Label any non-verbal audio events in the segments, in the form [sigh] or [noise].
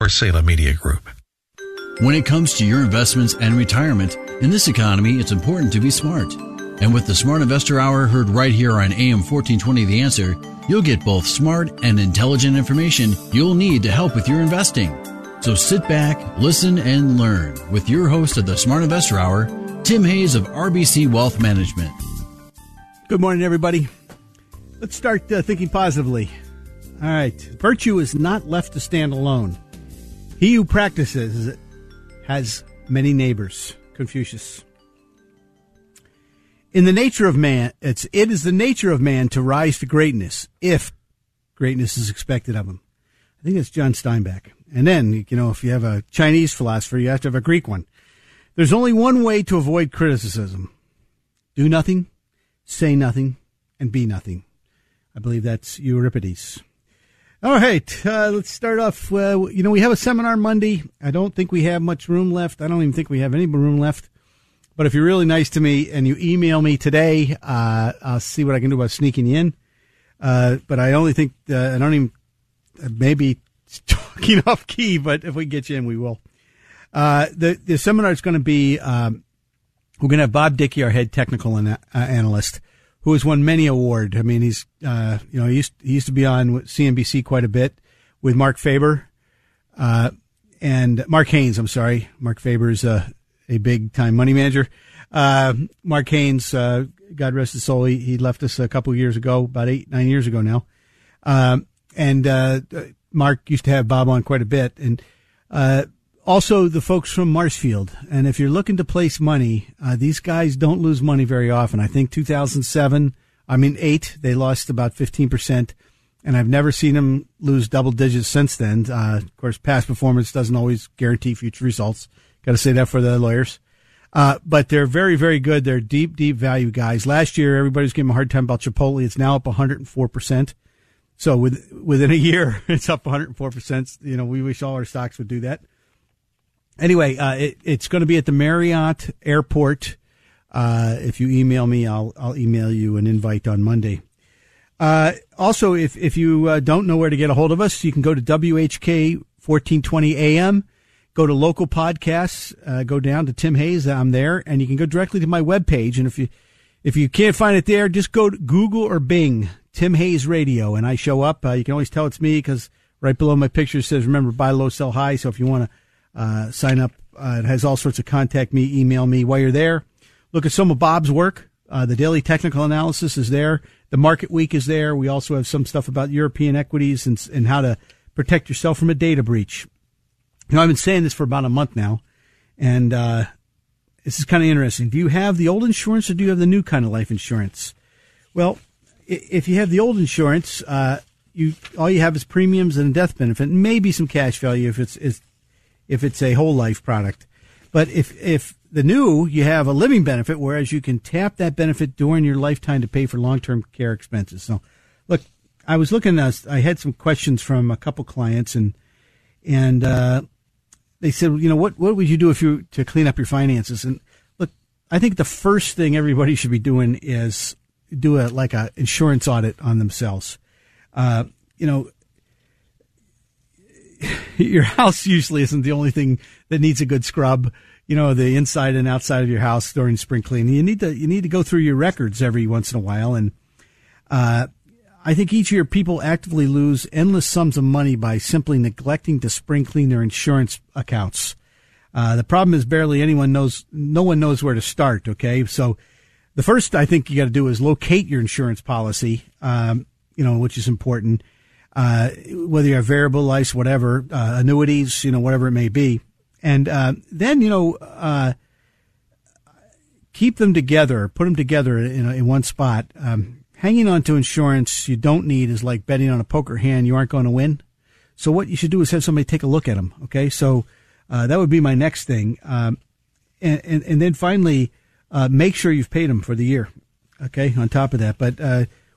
Or Salem Media Group. When it comes to your investments and retirement, in this economy, it's important to be smart. And with the Smart Investor Hour heard right here on AM 1420 The Answer, you'll get both smart and intelligent information you'll need to help with your investing. So sit back, listen, and learn with your host of the Smart Investor Hour, Tim Hayes of RBC Wealth Management. Good morning, everybody. Let's start uh, thinking positively. All right. Virtue is not left to stand alone. He who practices it has many neighbors. Confucius. In the nature of man, it's it is the nature of man to rise to greatness if greatness is expected of him. I think it's John Steinbeck. And then, you know, if you have a Chinese philosopher, you have to have a Greek one. There's only one way to avoid criticism. Do nothing, say nothing, and be nothing. I believe that's Euripides. All right, uh, let's start off. Uh, you know, we have a seminar Monday. I don't think we have much room left. I don't even think we have any room left. But if you're really nice to me and you email me today, uh, I'll see what I can do about sneaking you in. Uh, but I only think uh, I don't even uh, maybe [laughs] talking off key. But if we get you in, we will. the the seminar is going to be. Um, we're going to have Bob Dickey, our head technical an- analyst who has won many awards. I mean, he's uh, you know he used he used to be on CNBC quite a bit with Marc Faber, uh, and Mark Haines. I'm sorry, Marc Faber is a, a big time money manager. Uh, Mark Haines, uh, God rest his soul, he, he left us a couple years ago, about eight nine years ago now. Um, and uh, Mark used to have Bob on quite a bit, and uh, also the folks from Marshfield. And if you're looking to place money, uh, these guys don't lose money very often. I think 2007, I mean, eight, they lost about 15%. And I've never seen them lose double digits since then. Uh, of course, past performance doesn't always guarantee future results. Got to say that for the lawyers. Uh, but they're very, very good. They're deep, deep value guys. Last year, everybody was giving a hard time about Chipotle. It's now up 104%. So with, within a year, [laughs] it's up 104%. You know, we wish all our stocks would do that anyway, uh, it, it's going to be at the Marriott Airport. Uh, if you email me, I'll I'll email you an invite on Monday. Uh, also, if if you uh, don't know where to get a hold of us, you can go to WHK 1420 AM. Go to local podcasts. Uh, go down to Tim Hayes. I'm there, and you can go directly to my webpage. And if you if you can't find it there, just go to Google or Bing Tim Hayes Radio, and I show up. Uh, you can always tell it's me because right below my picture says "Remember, buy low, sell high." So if you want to uh, sign up. Uh, it has all sorts of contact me, email me while you're there. Look at some of Bob's work. Uh, the daily technical analysis is there. The market week is there. We also have some stuff about European equities and, and how to protect yourself from a data breach. You know, I've been saying this for about a month now, and uh, this is kind of interesting. Do you have the old insurance or do you have the new kind of life insurance? Well, if you have the old insurance, uh, you all you have is premiums and a death benefit, maybe some cash value if it's, it's if it's a whole life product. But if, if the new, you have a living benefit, whereas you can tap that benefit during your lifetime to pay for long term care expenses. So, look, I was looking, at, I had some questions from a couple clients, and and uh, they said, you know, what what would you do if you to clean up your finances? And look, I think the first thing everybody should be doing is do a like a insurance audit on themselves. Uh, you know, [laughs] your house usually isn't the only thing that needs a good scrub. You know, the inside and outside of your house during spring cleaning. You need to you need to go through your records every once in a while, and uh, I think each year people actively lose endless sums of money by simply neglecting to spring clean their insurance accounts. Uh, the problem is barely anyone knows. No one knows where to start. Okay, so the first I think you got to do is locate your insurance policy. Um, you know, which is important uh, whether you have variable life, whatever, uh, annuities, you know, whatever it may be. And uh, then, you know, uh, keep them together, put them together in, in one spot. Um, hanging on to insurance you don't need is like betting on a poker hand you aren't going to win. So what you should do is have somebody take a look at them. Okay, so uh, that would be my next thing, um, and, and and then finally, uh, make sure you've paid them for the year. Okay, on top of that, but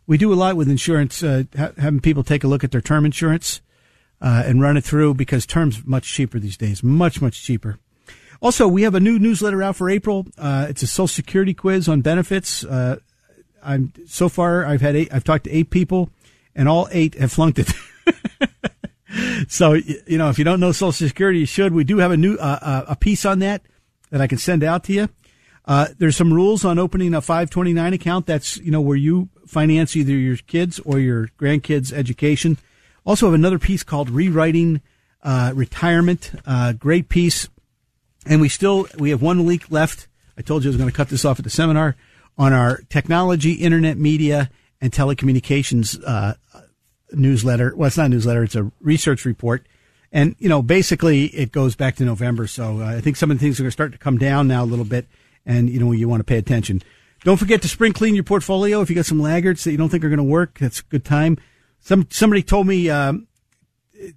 we do a lot with insurance, uh, ha- having people take a look at their term insurance uh, and run it through because terms much cheaper these days, much much cheaper. Also, we have a new newsletter out for April. Uh, it's a Social Security quiz on benefits. Uh, I'm so far I've had eight, I've talked to eight people, and all eight have flunked it. [laughs] so you know if you don't know Social Security, you should. We do have a new uh, uh, a piece on that that I can send out to you. Uh, there's some rules on opening a 529 account. That's you know where you finance either your kids or your grandkids' education. Also have another piece called rewriting uh, retirement. Uh, great piece, and we still we have one week left. I told you I was going to cut this off at the seminar on our technology, internet media, and telecommunications uh, newsletter. Well, it's not a newsletter; it's a research report. And you know, basically, it goes back to November. So uh, I think some of the things are going to start to come down now a little bit, and you know, you want to pay attention. Don't forget to spring clean your portfolio. If you got some laggards that you don't think are going to work, that's a good time. Some somebody told me, um,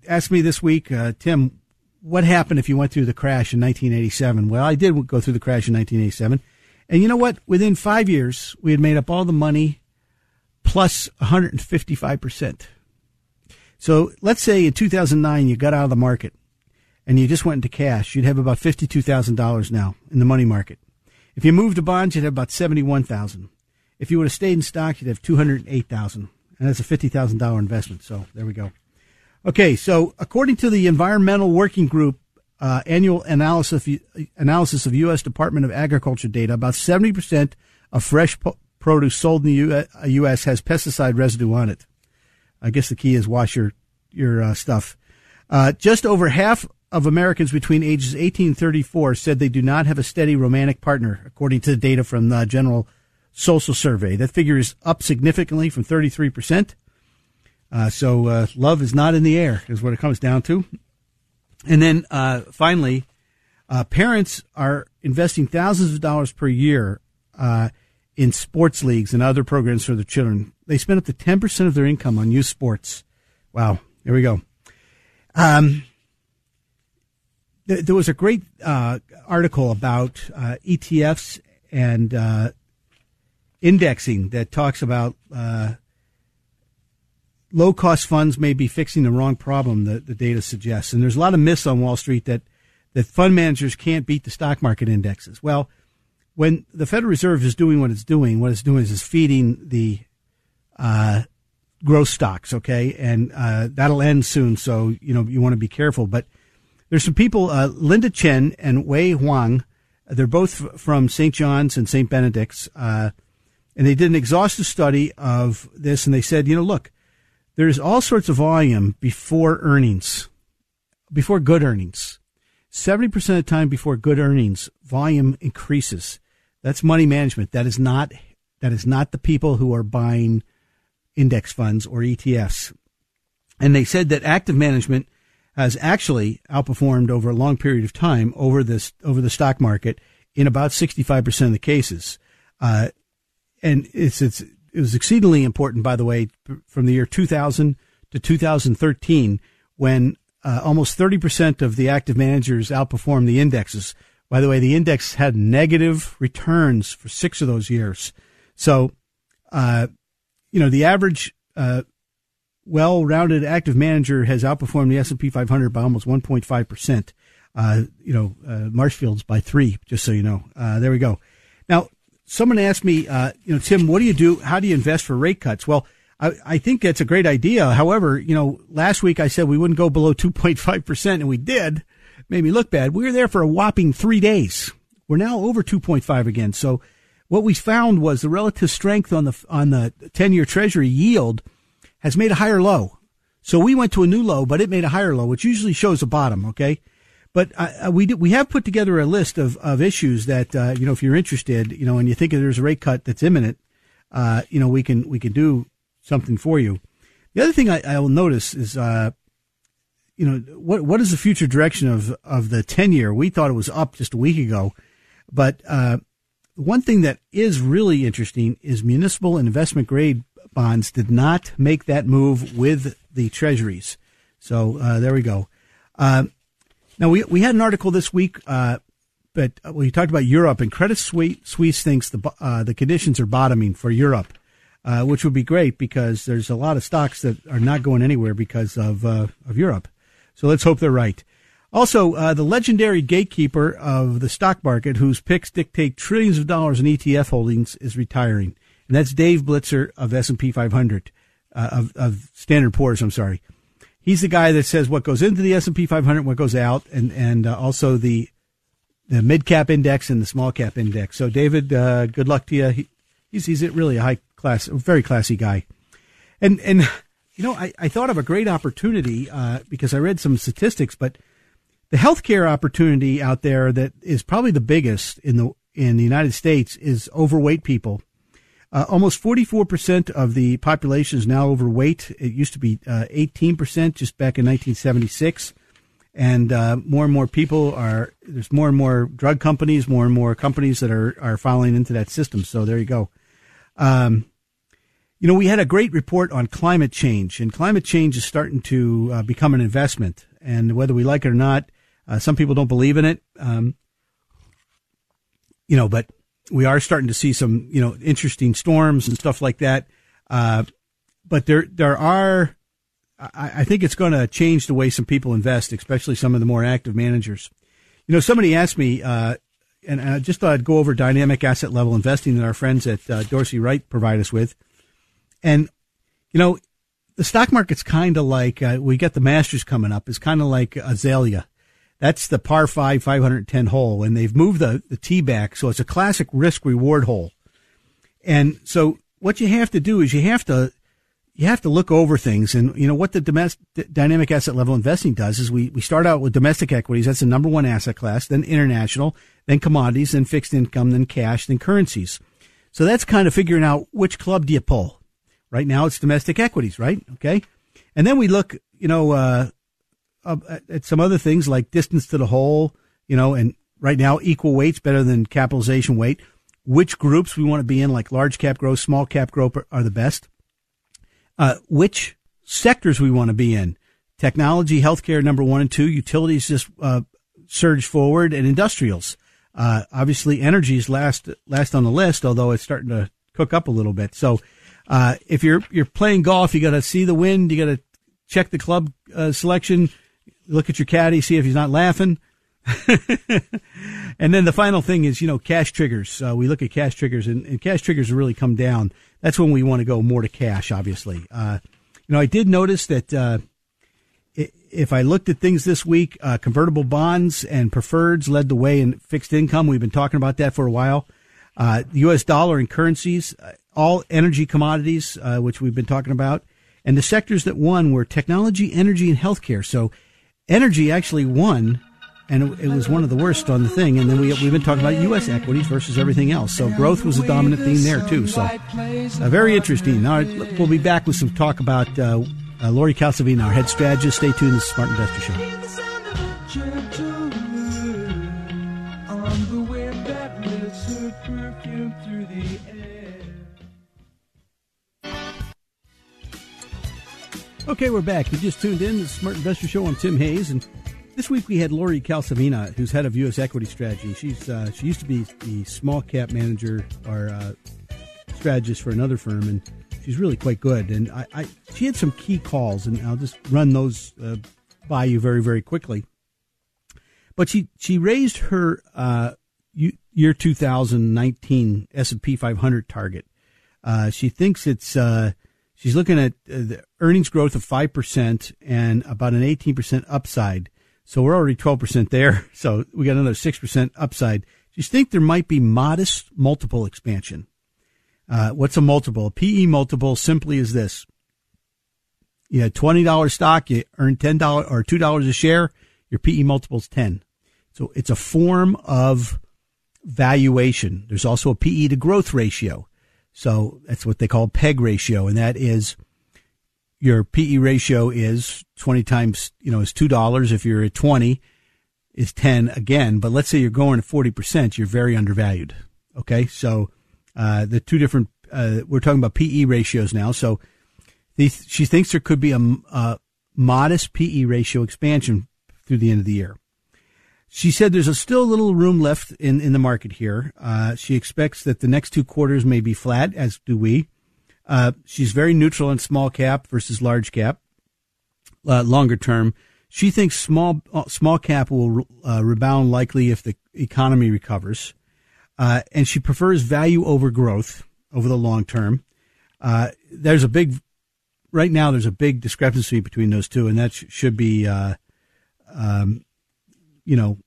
asked me this week, uh, Tim, what happened if you went through the crash in 1987? Well, I did go through the crash in 1987, and you know what? Within five years, we had made up all the money plus 155 percent. So let's say in 2009 you got out of the market and you just went into cash, you'd have about $52,000 now in the money market. If you moved to bonds, you'd have about 71,000. If you would have stayed in stocks, you'd have 208,000. And that's a $50,000 investment. So there we go. Okay. So according to the Environmental Working Group, uh, annual analysis of, analysis of U.S. Department of Agriculture data, about 70% of fresh po- produce sold in the U.S. has pesticide residue on it. I guess the key is wash your your uh, stuff. Uh, just over half of Americans between ages 18 and 34 said they do not have a steady romantic partner, according to the data from the General Social Survey. That figure is up significantly from 33 percent. Uh, so uh, love is not in the air, is what it comes down to. And then uh, finally, uh, parents are investing thousands of dollars per year in sports leagues and other programs for their children. They spend up to 10% of their income on youth sports. Wow. Here we go. Um, there was a great uh, article about uh, ETFs and uh, indexing that talks about uh, low cost funds may be fixing the wrong problem, the, the data suggests. And there's a lot of myths on Wall Street that, that fund managers can't beat the stock market indexes. Well, when the Federal Reserve is doing what it's doing, what it's doing is, is feeding the uh, growth stocks, okay, and uh, that'll end soon. So you know you want to be careful. But there's some people, uh, Linda Chen and Wei Huang. They're both from St. John's and St. Benedict's, uh, and they did an exhaustive study of this. And they said, you know, look, there's all sorts of volume before earnings, before good earnings. 70% of the time before good earnings, volume increases. That's money management. That is not, that is not the people who are buying index funds or ETFs. And they said that active management has actually outperformed over a long period of time over this, over the stock market in about 65% of the cases. Uh, and it's, it's, it was exceedingly important, by the way, from the year 2000 to 2013 when uh, almost 30% of the active managers outperformed the indexes. By the way, the index had negative returns for six of those years. So, uh, you know, the average, uh, well-rounded active manager has outperformed the S&P 500 by almost 1.5%. Uh, you know, uh, Marshfield's by three, just so you know. Uh, there we go. Now, someone asked me, uh, you know, Tim, what do you do? How do you invest for rate cuts? Well, I, I think that's a great idea. However, you know, last week I said we wouldn't go below 2.5%, and we did. Made me look bad. We were there for a whopping three days. We're now over 2.5 again. So what we found was the relative strength on the on the 10-year Treasury yield has made a higher low. So we went to a new low, but it made a higher low, which usually shows a bottom. Okay, but uh, we we have put together a list of of issues that uh, you know if you're interested, you know, and you think there's a rate cut that's imminent, uh, you know, we can we can do something for you. The other thing I, I will notice is, uh, you know, what what is the future direction of of the ten year? We thought it was up just a week ago, but uh, one thing that is really interesting is municipal investment grade bonds did not make that move with the treasuries. So uh, there we go. Uh, now we we had an article this week, uh, but we talked about Europe and Credit Suisse thinks the uh, the conditions are bottoming for Europe, uh, which would be great because there's a lot of stocks that are not going anywhere because of uh, of Europe. So let's hope they're right. Also, uh, the legendary gatekeeper of the stock market, whose picks dictate trillions of dollars in ETF holdings, is retiring, and that's Dave Blitzer of S and P 500, uh, of, of Standard Poor's. I'm sorry, he's the guy that says what goes into the S and P 500, what goes out, and and uh, also the the mid cap index and the small cap index. So, David, uh, good luck to you. He, he's he's really a high class, very classy guy, and and you know I, I thought of a great opportunity uh, because I read some statistics, but the healthcare opportunity out there that is probably the biggest in the in the United States is overweight people. Uh, almost 44% of the population is now overweight. It used to be uh, 18% just back in 1976. And uh, more and more people are, there's more and more drug companies, more and more companies that are, are falling into that system. So there you go. Um, you know, we had a great report on climate change, and climate change is starting to uh, become an investment. And whether we like it or not, uh, some people don't believe in it. Um, you know, but we are starting to see some, you know, interesting storms and stuff like that. Uh, but there, there are, I, I think it's going to change the way some people invest, especially some of the more active managers. You know, somebody asked me, uh, and I just thought I'd go over dynamic asset level investing that our friends at uh, Dorsey Wright provide us with. And, you know, the stock market's kind of like, uh, we get the Masters coming up, It's kind of like Azalea. That's the par five, 510 hole. And they've moved the, the tee back. So it's a classic risk reward hole. And so what you have to do is you have to, you have to look over things. And, you know, what the domestic, dynamic asset level investing does is we, we start out with domestic equities. That's the number one asset class, then international, then commodities, then fixed income, then cash, then currencies. So that's kind of figuring out which club do you pull. Right now it's domestic equities, right? Okay. And then we look, you know, uh, uh, at some other things like distance to the hole, you know, and right now equal weights better than capitalization weight. Which groups we want to be in, like large cap growth, small cap growth, are the best. Uh, which sectors we want to be in. Technology, healthcare, number one and two. Utilities just uh, surge forward, and industrials. Uh, obviously, energy is last last on the list, although it's starting to cook up a little bit. So, uh, if you're you're playing golf, you got to see the wind. You got to check the club uh, selection look at your caddy, see if he's not laughing. [laughs] and then the final thing is, you know, cash triggers. Uh, we look at cash triggers, and, and, cash triggers really come down. That's when we want to go more to cash, obviously. Uh, you know, I did notice that uh, if I looked at things this week, uh, convertible bonds and preferreds led the way in fixed income. We've been talking about that for a while. Uh, U.S. dollar and currencies, uh, all energy commodities, which we've been talking about, and the sectors that won were technology, energy, and healthcare. So Energy actually won, and it, was one of the worst on the thing. And then we, we've been talking about U.S. equities versus everything else. So growth was a dominant theme there, too. So uh, very interesting. Now, we'll be back with some talk about uh, uh, Lori Calvasina, our head strategist. Stay tuned to the Smart Investor Show. Okay, we're back. You just tuned in to the Smart Investor Show. I'm Tim Hayes, and this week we had Lori Calvasina, who's head of U.S. Equity Strategy. She's uh, she used to be the small cap manager or uh, strategist for another firm, and she's really quite good. And I, I she had some key calls, and I'll just run those uh, by you very very quickly. But she she raised her uh, year 2019 S&P 500 target. Uh, she thinks it's uh, She's looking at uh, the earnings growth of 5% and about an 18% upside. So we're already 12% there. [laughs] So we got another 6% upside. She think there might be modest multiple expansion. Uh, what's a multiple? A PE multiple simply is this. You had $20 stock, you earn $10 or $2 a share, your PE multiple is 10. So it's a form of valuation. There's also a PE to growth ratio. So that's what they call PEG ratio, and that is your PE ratio is 20 times, you know, is $2. If you're at 20, is 10 again. But let's say you're going to 40%, you're very undervalued. Okay. So, uh, the two different, uh, we're talking about PE ratios now. So these, she thinks there could be a, a modest PE ratio expansion through the end of the year. She said there's a still a little room left in, in the market here. Uh, she expects that the next two quarters may be flat, as do we. Uh, she's very neutral on small cap versus large cap. Uh, longer term, she thinks small uh, small cap will uh, rebound likely if the economy recovers, uh, and she prefers value over growth over the long term. there's a big right now. There's a big discrepancy between those two, and that sh- should be um, you know,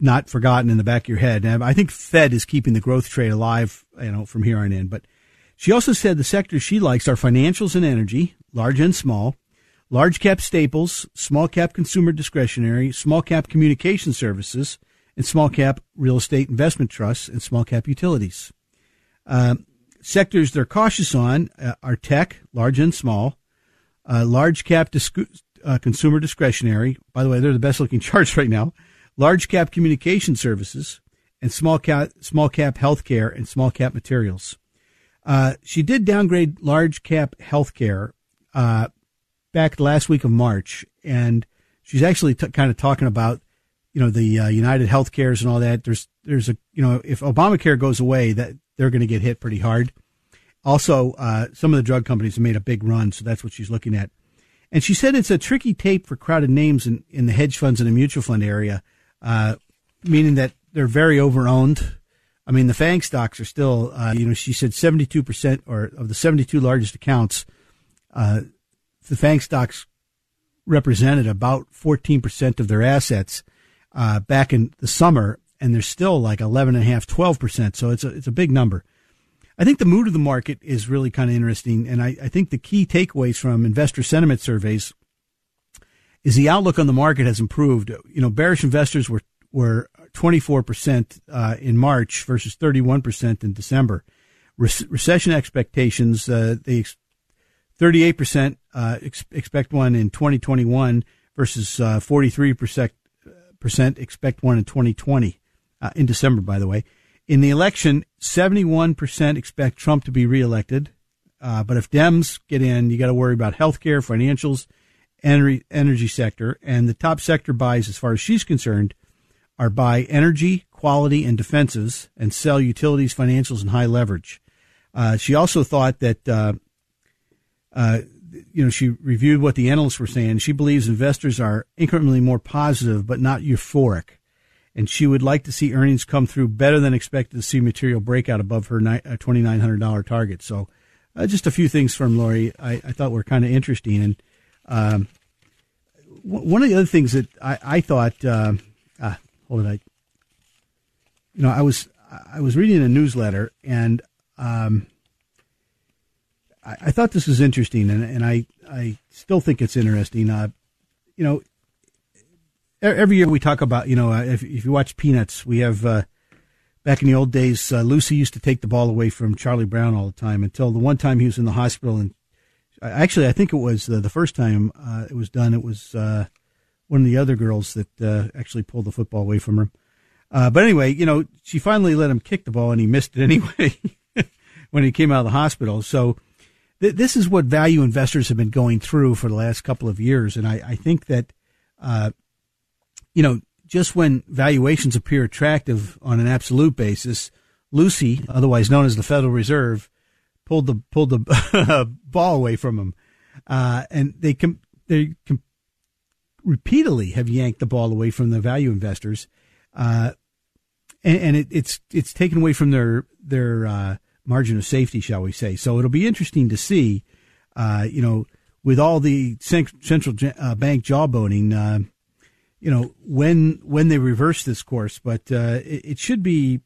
not forgotten in the back of your head. And I think Fed is keeping the growth trade alive, you know, from here on in. But she also said the sectors she likes are financials and energy, large and small, large cap staples, small cap consumer discretionary, small cap communication services, and small cap real estate investment trusts and small cap utilities. Uh, sectors they're cautious on uh, are tech, large and small, uh, large cap disc- uh, consumer discretionary. By the way, they're the best looking [laughs] charts right now. Large cap communication services and small cap small cap healthcare and small cap materials. Uh, she did downgrade large cap healthcare uh, back last week of March, and she's actually t- kind of talking about you know the uh, United Healthcares and all that. There's there's a you know if Obamacare goes away, that they're going to get hit pretty hard. Also, uh, some of the drug companies have made a big run, so that's what she's looking at. And she said it's a tricky tape for crowded names in, in the hedge funds and the mutual fund area, uh, meaning that they're very overowned. I mean, the FANG stocks are still, uh, you know, she said 72% or of the 72 largest accounts, uh, the FANG stocks represented about 14% of their assets, uh, back in the summer. And they're still like 11 and a half, 12%. So it's a, it's a big number. I think the mood of the market is really kind of interesting. And I, I think the key takeaways from investor sentiment surveys is the outlook on the market has improved. You know, bearish investors were, were 24% uh, in March versus 31% in December. Re- recession expectations, uh, they 38% uh, ex- expect one in 2021 versus 43% uh, percent expect one in 2020 uh, in December, by the way. In the election, 71% expect Trump to be reelected. Uh, but if Dems get in, you got to worry about healthcare, financials, energy, energy sector. And the top sector buys, as far as she's concerned, are buy energy, quality, and defenses and sell utilities, financials, and high leverage. Uh, she also thought that, uh, uh, you know, she reviewed what the analysts were saying. She believes investors are incrementally more positive, but not euphoric and she would like to see earnings come through better than expected to see material breakout above her uh, $2,900 target. So, uh, just a few things from Lori I, I thought were kind of interesting. And um, w- one of the other things that I, I thought, uh, ah, hold it, I, you know, I was I was reading a newsletter and um, I, I, thought this was interesting, and, and I I still think it's interesting. Uh, you know, every year we talk about, you know, uh, if, if you watch Peanuts, we have, uh, back in the old days, uh, Lucy used to take the ball away from Charlie Brown all the time until the one time he was in the hospital. And actually, I think it was the, the first time uh, it was done, it was uh, one of the other girls that uh, actually pulled the football away from her. but anyway, you know, she finally let him kick the ball and he missed it [laughs] anyway [laughs] when he came out of the hospital. So th- this is what value investors have been going through for the last couple of years. And I, I think that, you know, just when valuations appear attractive on an absolute basis, Lucy, otherwise known as the Federal Reserve, pulled the pulled the [laughs] ball away from them, uh, and they com- they com- repeatedly have yanked the ball away from the value investors, uh, and, and it, it's it's taken away from their their uh, margin of safety, shall we say? So it'll be interesting to see, uh, you know, with all the central uh, bank jawboning uh, you know when when they reverse this course, but uh, it, it, should be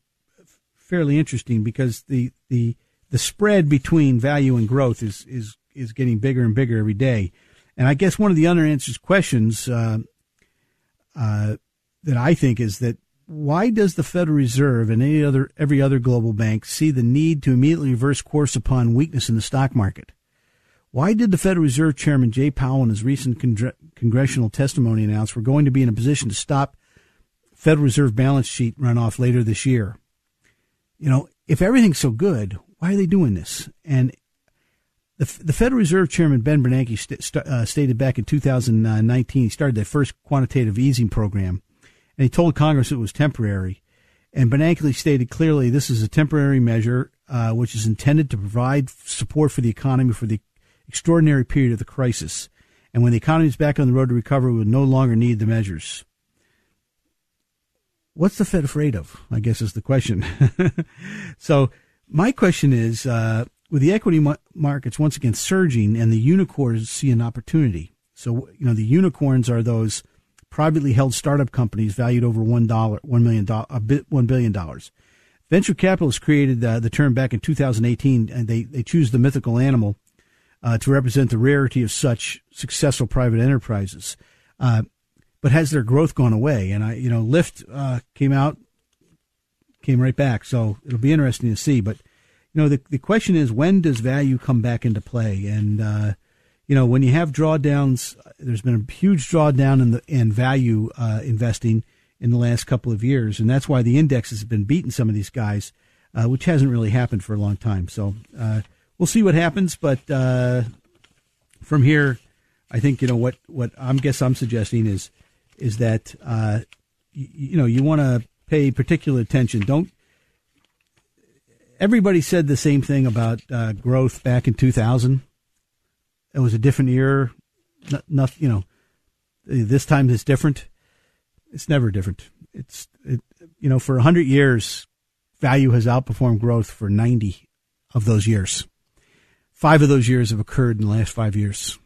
fairly interesting because the the the spread between value and growth is is is getting bigger and bigger every day, and I guess one of the unanswered questions uh, uh, that I think is that why does the Federal Reserve and any other every other global bank see the need to immediately reverse course upon weakness in the stock market? Why did the Federal Reserve Chairman Jay Powell in his recent con- congressional testimony announce we're going to be in a position to stop Federal Reserve balance sheet runoff later this year? You know, if everything's so good, why are they doing this? And the, the Federal Reserve Chairman Ben Bernanke st- st- uh, stated back in 2019 he started the first quantitative easing program, and he told Congress it was temporary. And Bernanke stated clearly this is a temporary measure uh, which is intended to provide support for the economy for the extraordinary period of the crisis. And when the economy is back on the road to recovery, we will no longer need the measures. What's the Fed afraid of? I guess is the question. [laughs] so my question is, uh, with the equity markets once again surging and the unicorns see an opportunity. So, you know, the unicorns are those privately held startup companies valued over one dollar, one million dollars, a bit, one billion dollars. Venture capitalists created uh, the term back in 2018, and they, they choose the mythical animal uh, to represent the rarity of such successful private enterprises. Uh, but has their growth gone away? And I, you know, Lyft uh, came out, came right back. So it'll be interesting to see. But you know, the the question is when does value come back into play? And uh, you know, when you have drawdowns, there's been a huge drawdown in the in value uh, investing in the last couple of years, and that's why the indexes have been beating some of these guys, uh, which hasn't really happened for a long time. So we'll see what happens, but uh, from here, I think you know what what I'm guess I'm suggesting is is that uh, you, you know you want to pay particular attention. Don't everybody said the same thing about uh, growth back in 2000. It was a different year. Not, not, you know, this time is different. It's never different. It's it, you know, for hundred years, value has outperformed growth for 90 of those years. Five of those years have occurred in the last five years.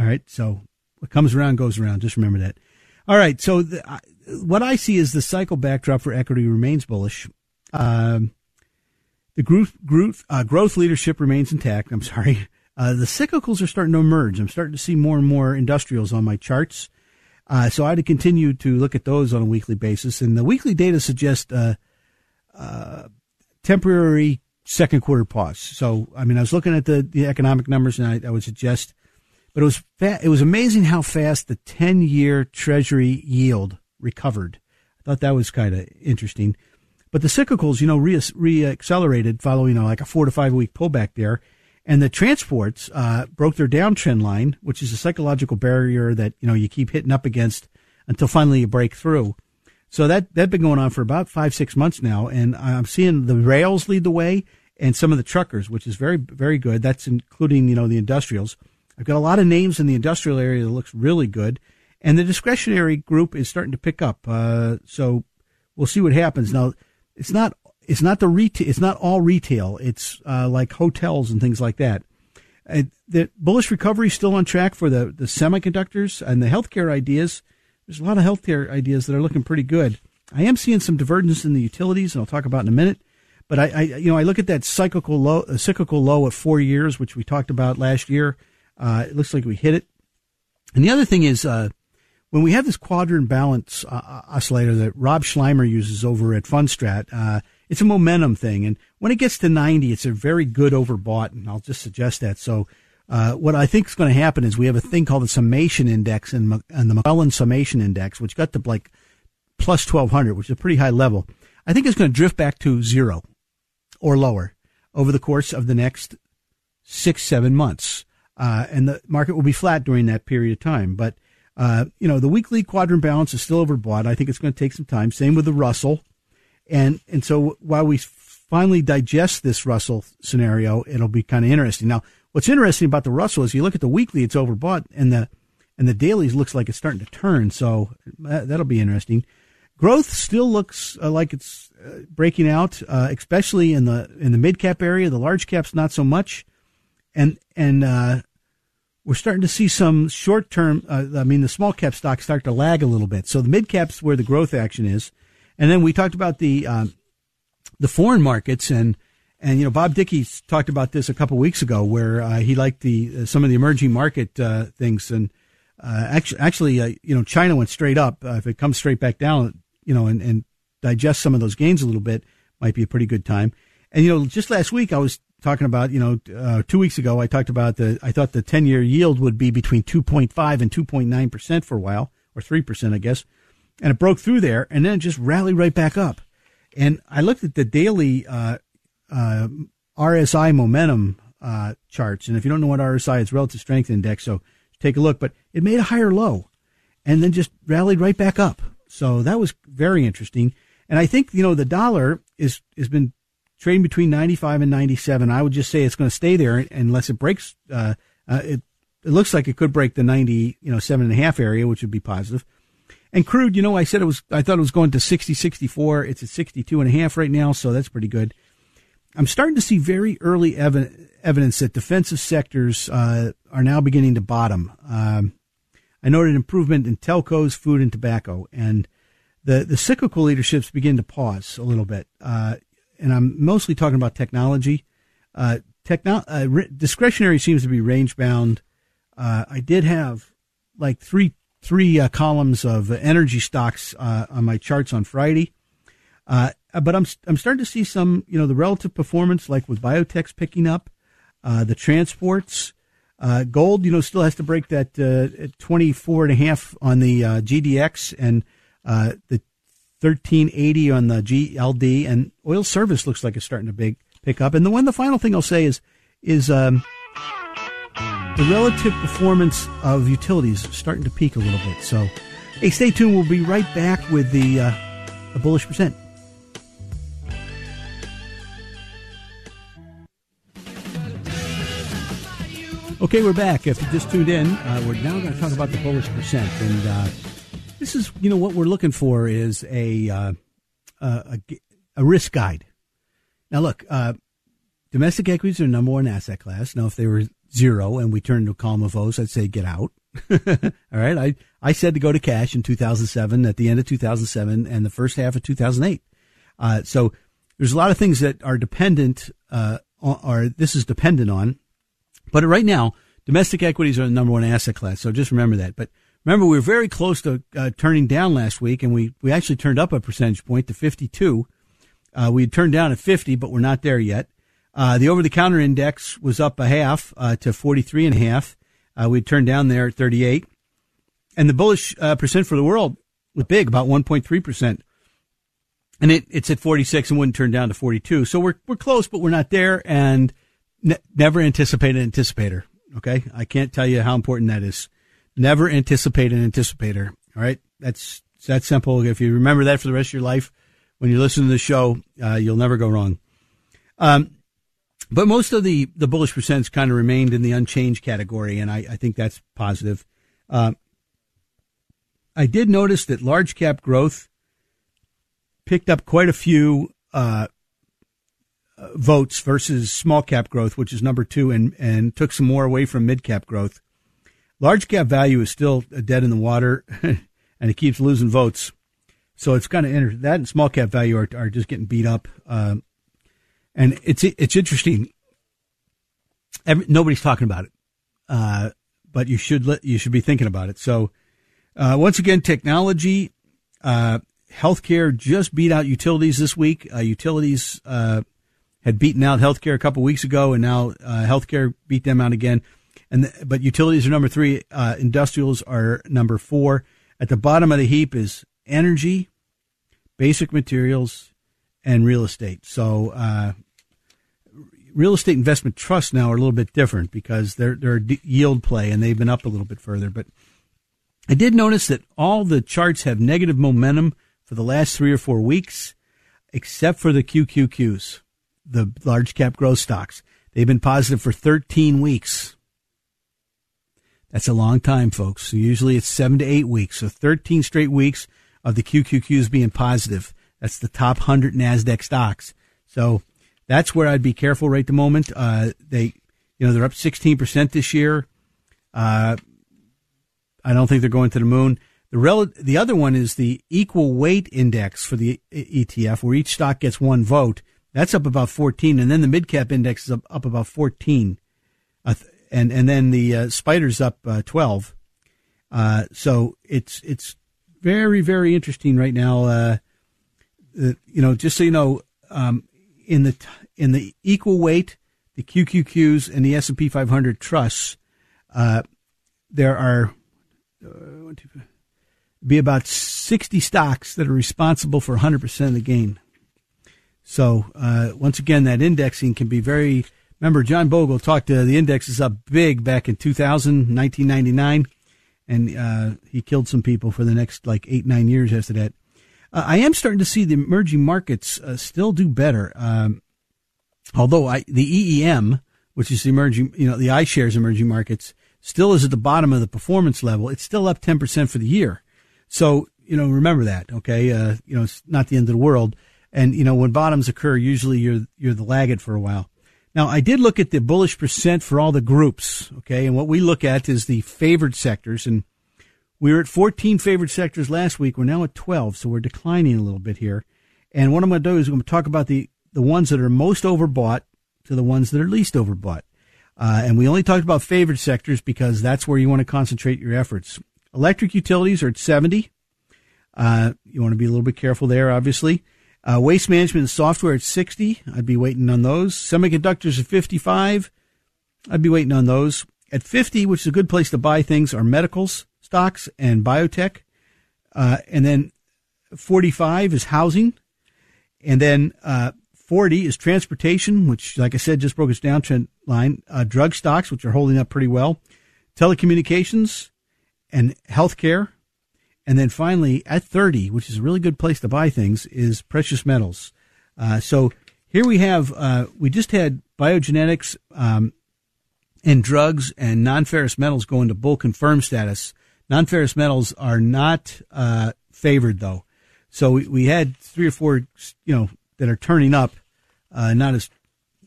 All right, so what comes around goes around. Just remember that. All right. So the, what I see is the cycle backdrop for equity remains bullish. Um, the growth, growth, uh, growth leadership remains intact. I'm [laughs] sorry. Uh, the cyclicals are starting to emerge. I'm starting to see more and more industrials on my charts. Uh, so I had to continue to look at those on a weekly basis. And the weekly data suggests uh, uh, temporary second quarter pause. So, I mean, I was looking at the, the economic numbers and I, I would suggest but it was fa- it was amazing how fast the 10 year Treasury yield recovered. I thought that was kind of interesting. But the cyclicals, you know, re- reaccelerated following you know, like a four to five week pullback there. And the transports uh, broke their downtrend line, which is a psychological barrier that you know you keep hitting up against until finally you break through. So that that's been going on for about five six months now, and I'm seeing the rails lead the way, and some of the truckers, which is very very good. That's including you know the industrials. I've got a lot of names in the industrial area that looks really good, and the discretionary group is starting to pick up. Uh, so we'll see what happens. Now, it's not it's not the retail. It's not all retail. It's uh, like hotels and things like that. Uh, the bullish recovery is still on track for the the semiconductors and the healthcare ideas. There's a lot of healthcare ideas that are looking pretty good. I am seeing some divergence in the utilities, and I'll talk about in a minute. But I, I you know, I look at that cyclical low, uh, cyclical low at four years, which we talked about last year. Uh, it looks like we hit it. And the other thing is, uh, when we have this quadrant balance uh, uh, oscillator that Rob Sluymer uses over at Fundstrat, uh, it's a momentum thing. And when it gets to 90, it's a very good overbought. And I'll just suggest that. So, uh, what I think is going to happen is we have a thing called the summation index and, and the McClellan summation index, which got to like plus 1200, which is a pretty high level. I think it's going to drift back to zero or lower over the course of the next six, seven months uh, and the market will be flat during that period of time. But uh, you know, the weekly quadrant balance is still overbought. I think it's going to take some time. Same with the Russell, and and so while we finally digest this Russell scenario, it'll be kind of interesting. Now, what's interesting about the Russell is you look at the weekly, it's overbought, and the and the dailies looks like it's starting to turn. So that, that'll be interesting. Growth still looks uh, like it's uh, breaking out, uh, especially in the in the mid cap area. The large caps not so much, and and uh, we're starting to see some short term. Uh, I mean, the small cap stocks start to lag a little bit. So the mid caps where the growth action is, and then we talked about the um, the foreign markets and and you know Bob Dickey talked about this a couple weeks ago where uh, he liked the uh, some of the emerging market uh, things and uh, actually actually uh, you know China went straight up. if it comes straight back down, you know, and, and digest some of those gains a little bit, might be a pretty good time. And you know, just last week I was talking about, you know, uh, two weeks ago, I talked about the, I thought the 10 year yield would be between 2.5 and 2.9% for a while, or 3%, I guess. And it broke through there and then it just rallied right back up. And I looked at the daily, uh, uh, RSI momentum, uh, charts. And if you don't know what RSI is, relative strength index, so take a look. But it made a higher low, and then just rallied right back up. So that was very interesting. And I think you know the dollar is has been trading between 95 and 97. I would just say it's going to stay there unless it breaks. Uh, uh, it it looks like it could break the 90, you know, seven and a half area, which would be positive. And crude, you know, I said it was, I thought it was going to 60, 64. It's at 62 and a half right now, so that's pretty good. I'm starting to see very early ev- evidence that defensive sectors uh, are now beginning to bottom. Um, I noted improvement in telcos, food, and tobacco, and the the cyclical leaderships begin to pause a little bit. Uh, and I'm mostly talking about technology. Uh, techno- uh, re- discretionary seems to be range bound. Uh, I did have like three three uh, columns of energy stocks on my charts on Friday. Uh, but I'm I'm starting to see some, you know, the relative performance, like with biotechs picking up, uh, the transports, uh, gold, you know, still has to break that uh, 24 and a half on the GDX and the 1380 on the GLD, and oil service looks like it's starting to big pick up. And the one, the final thing I'll say is is um, the relative performance of utilities starting to peak a little bit. So, hey, stay tuned. We'll be right back with the, uh, the bullish percent. Okay, we're back. If you just tuned in, uh, we're now going to talk about the bullish percent, and uh, this is, you know, what we're looking for is a uh, a, a, risk guide. Now, look, uh, domestic equities are number one asset class. Now, if they were zero and we turned to a column of O's, I'd say get out. [laughs] All right. I, I said to go to cash in 2007 at the end of 2007 and the first half of 2008. Uh, so there's a lot of things that are dependent, uh, are, this is dependent on. But right now, domestic equities are the number one asset class. So just remember that. But remember, we were very close to uh, turning down last week and we, we actually turned up a percentage point to 52. Uh, we had turned down at 50, but we're not there yet. Uh, the over the counter index was up a half uh, to 43 and a half. Uh, we turned down there at 38. And the bullish uh, percent for the world was big, about 1.3%. And it, it's at 46 and wouldn't turn down to 42. So we're, we're close, but we're not there and ne- never anticipate an anticipator. Okay. I can't tell you how important that is. Never anticipate an anticipator. All right. That's, that simple. If you remember that for the rest of your life, when you listen to the show, uh, you'll never go wrong. Um, but most of the, the bullish percents kind of remained in the unchanged category, and I, I think that's positive. Uh, I did notice that large cap growth picked up quite a few uh, votes versus small cap growth, which is number two, and, and took some more away from mid cap growth. Large cap value is still dead in the water, [laughs] and it keeps losing votes. So it's kind of inter- that and small cap value are, are just getting beat up. Uh, and it's it's interesting. Every, nobody's talking about it, uh, but you should let, you should be thinking about it. So, uh, once again, technology, uh, healthcare just beat out utilities this week. Uh, utilities uh, had beaten out healthcare a couple weeks ago, and now uh, healthcare beat them out again. And the, but utilities are number three. industrials are number four. At the bottom of the heap is energy, basic materials, and real estate. So uh, real estate investment trusts now are a little bit different because they're they're yield play and they've been up a little bit further. But I did notice that all the charts have negative momentum for the last three or four weeks, except for the QQQs, the large cap growth stocks. They've been positive for 13 weeks. That's a long time, folks. So usually it's seven to eight weeks. So 13 straight weeks of the QQQs being positive. That's the top 100 NASDAQ stocks. So that's where I'd be careful right the moment. Uh, they, you know, they're up 16% this year. Uh, I don't think they're going to the moon. The rel- the other one is the equal weight index for the ETF, where each stock gets one vote. That's up about 14, and then the mid cap index is up, up about 14, uh, and and then the uh, SPDR's up uh, 12. Uh, so it's it's very very interesting right now. Uh, you know, just so you know, um, in the in the equal weight, the QQQs and the S and P 500 trusts, uh, there are be about 60 stocks that are responsible for 100% of the gain. So uh, once again, that indexing can be very Remember, John Bogle talked to the indexes up big back in 2000, 1999, and uh, he killed some people for the next like eight, nine years after that. Uh, I am starting to see the emerging markets uh, still do better. Um, although I, the EEM, which is the emerging, you know, the iShares emerging markets, still is at the bottom of the performance level. It's still up 10% for the year. So, you know, remember that, okay? Uh, you know, it's not the end of the world. And, you know, when bottoms occur, usually you're, you're the laggard for a while. Now, I did look at the bullish percent for all the groups, okay? And what we look at is the favored sectors. And we were at 14 favored sectors last week. We're now at 12, so we're declining a little bit here. And what I'm going to do is I'm going to talk about the, the ones that are most overbought to the ones that are least overbought. Uh, and we only talked about favored sectors because that's where you want to concentrate your efforts. Electric utilities are at 70. Uh, you want to be a little bit careful there, obviously. Uh, waste management software at 60. I'd be waiting on those. Semiconductors at 55. I'd be waiting on those. At 50, which is a good place to buy things, are medicals stocks and biotech. Uh, and then 45 is housing. And then uh, 40 is transportation, which, like I said, just broke its downtrend line. Uh, drug stocks, which are holding up pretty well. Telecommunications and healthcare and then finally, at 30, which is a really good place to buy things, is precious metals. Uh, so here we have, uh, we just had biogenetics um, and drugs and non ferrous metals go into bull confirmed status. Non ferrous metals are not uh, favored, though. So we, we, had three or four, you know, that are turning up, uh, not as,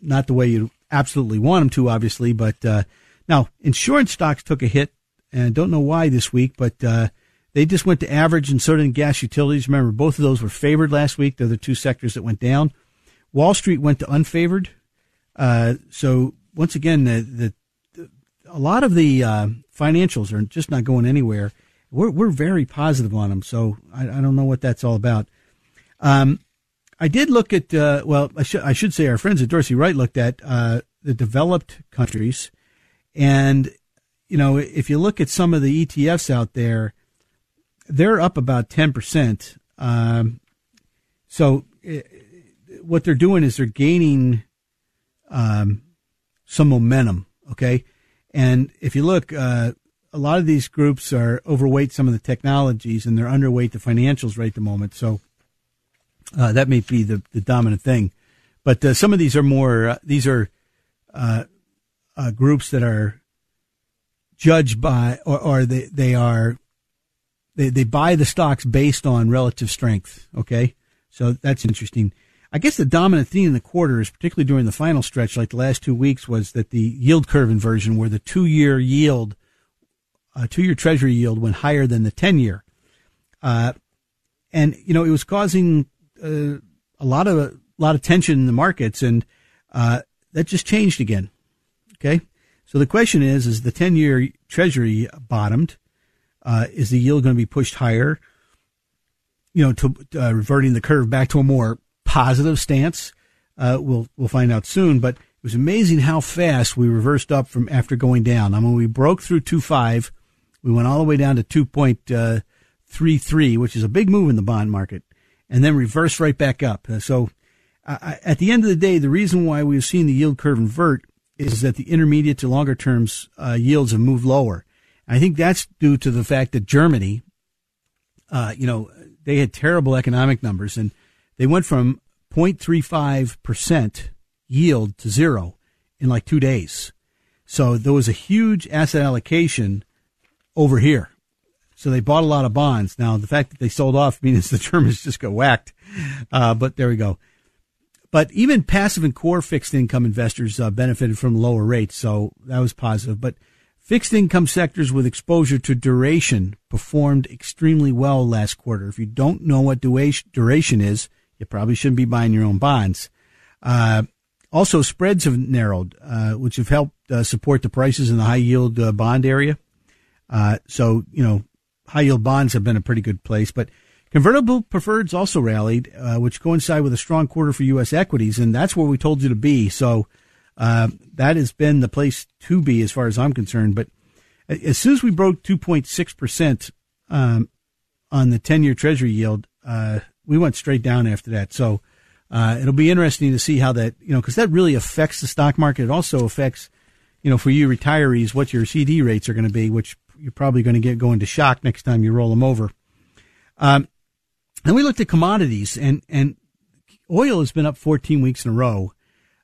not the way you absolutely want them to, obviously, but uh, now insurance stocks took a hit, and don't know why this week, but uh, they just went to average, and so did gas utilities. Remember, both of those were favored last week. They're the two sectors that went down. Wall Street went to unfavored. Uh, so once again, the, the, the, a lot of the uh, financials are just not going anywhere. We're we're very positive on them. So I, I don't know what that's all about. Um, I did look at uh, well, I should I should say our friends at Dorsey Wright looked at uh, the developed countries, and you know if you look at some of the ETFs out there they're up about 10%. Um, so it, eh, what they're doing is they're gaining um, some momentum, okay? And if you look, uh, a lot of these groups are overweight some of the technologies and they're underweight the financials right at the moment. So uh, that may be the, the dominant thing. But uh, some of these are more, uh, these are uh, uh, groups that are judged by, or, or they, they are they, they buy the stocks based on relative strength. Okay. So that's interesting. I guess the dominant theme in the quarter is particularly during the final stretch, like the last two weeks, was that the yield curve inversion, where the two year yield, uh, two year treasury yield went higher than the 10 year. Uh, and, you know, it was causing uh, a lot of, a lot of tension in the markets and, uh, that just changed again. Okay. So the question is, is the 10 year treasury bottomed? Uh, is the yield going to be pushed higher? You know, to uh, reverting the curve back to a more positive stance. Uh, we'll we'll find out soon. But it was amazing how fast we reversed up from after going down. I mean, we broke through two five, we went all the way down to two point uh, three three, which is a big move in the bond market, and then reversed right back up. Uh, so, at the end of the day, the reason why we've seen the yield curve invert is that the intermediate to longer terms uh, yields have moved lower. I think that's due to the fact that Germany, uh, you know, they had terrible economic numbers and they went from 0.35% yield to zero in like two days. So there was a huge asset allocation over here. So they bought a lot of bonds. Now, the fact that they sold off [laughs] means the Germans just got whacked. Uh, but there we go. But even passive and core fixed income investors uh, benefited from lower rates. So that was positive. But Fixed income sectors with exposure to duration performed extremely well last quarter. If you don't know what duration is, you probably shouldn't be buying your own bonds. Uh, also, spreads have narrowed, uh, which have helped uh, support the prices in the high yield uh, bond area. Uh, so, you know, high yield bonds have been a pretty good place, but convertible preferreds also rallied, uh, which coincide with a strong quarter for U.S. equities, and that's where we told you to be. So, uh, that has been the place to be as far as I'm concerned. But as soon as we broke 2.6% um, on the 10 year treasury yield, uh, we went straight down after that. So uh, it'll be interesting to see how that, you know, because that really affects the stock market. It also affects, you know, for you retirees, what your CD rates are going to be, which you're probably going to get going to shock next time you roll them over. Um, and we looked at commodities, and and oil has been up 14 weeks in a row,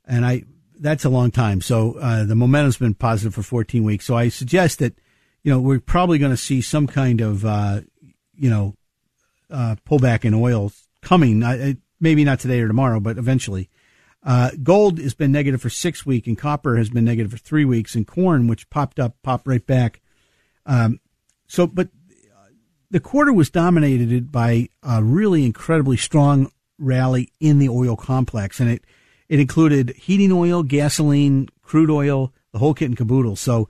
and I that's a long time. So uh, the momentum's been positive for 14 weeks. So I suggest that, you know, we're probably going to see some kind of, uh, you know, uh, pullback in oil coming. I, maybe not today or tomorrow, but eventually. Uh, gold has been negative for six weeks, and copper has been negative for three weeks, and corn, which popped up, popped right back. Um, so, but the quarter was dominated by a really incredibly strong rally in the oil complex, and it it included heating oil, gasoline, crude oil, the whole kit and caboodle. So,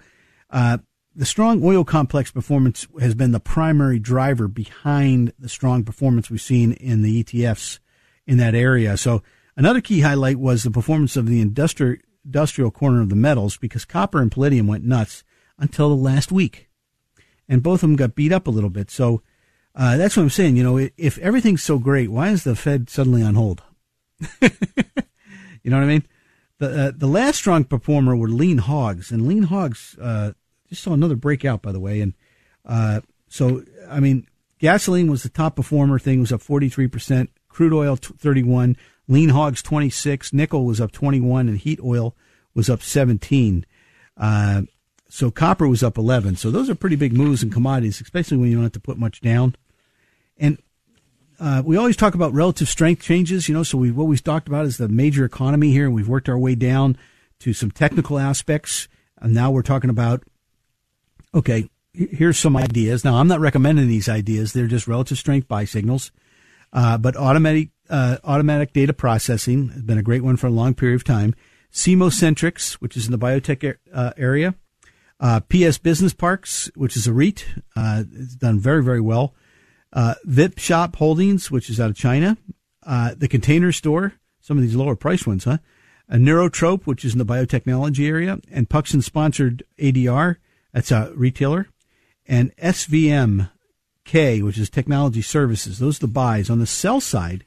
uh, the strong oil complex performance has been the primary driver behind the strong performance we've seen in the ETFs in that area. So another key highlight was the performance of the industrial industrial corner of the metals because copper and palladium went nuts until the last week, and both of them got beat up a little bit. So uh, that's what I'm saying. You know, if everything's so great, why is the Fed suddenly on hold? [laughs] you know what I mean? The uh, the last strong performer were lean hogs, and lean hogs uh, just saw another breakout, by the way. And uh, so, I mean, gasoline was the top performer. Thing was up 43 percent crude oil 31, lean hogs 26, nickel was up 21, and heat oil was up 17. Uh, so copper was up 11. So those are pretty big moves in commodities, especially when you don't have to put much down. And uh, we always talk about relative strength changes, you know. So we what we've talked about is the major economy here, and we've worked our way down to some technical aspects. And now we're talking about okay, here's some ideas. Now I'm not recommending these ideas; they're just relative strength buy signals. Uh, but automatic uh, automatic data processing has been a great one for a long period of time. ChemoCentryx, which is in the biotech uh, area. Uh, PS Business Parks, which is a REIT, uh, it's done very, very well. Uh, VIP Shop Holdings, which is out of China. the Container Store, some of these lower price ones, huh? A Neurotrope, which is in the biotechnology area. And Puxon sponsored ADR, that's a retailer. And SVM, K, which is technology services. Those are the buys. On the sell side,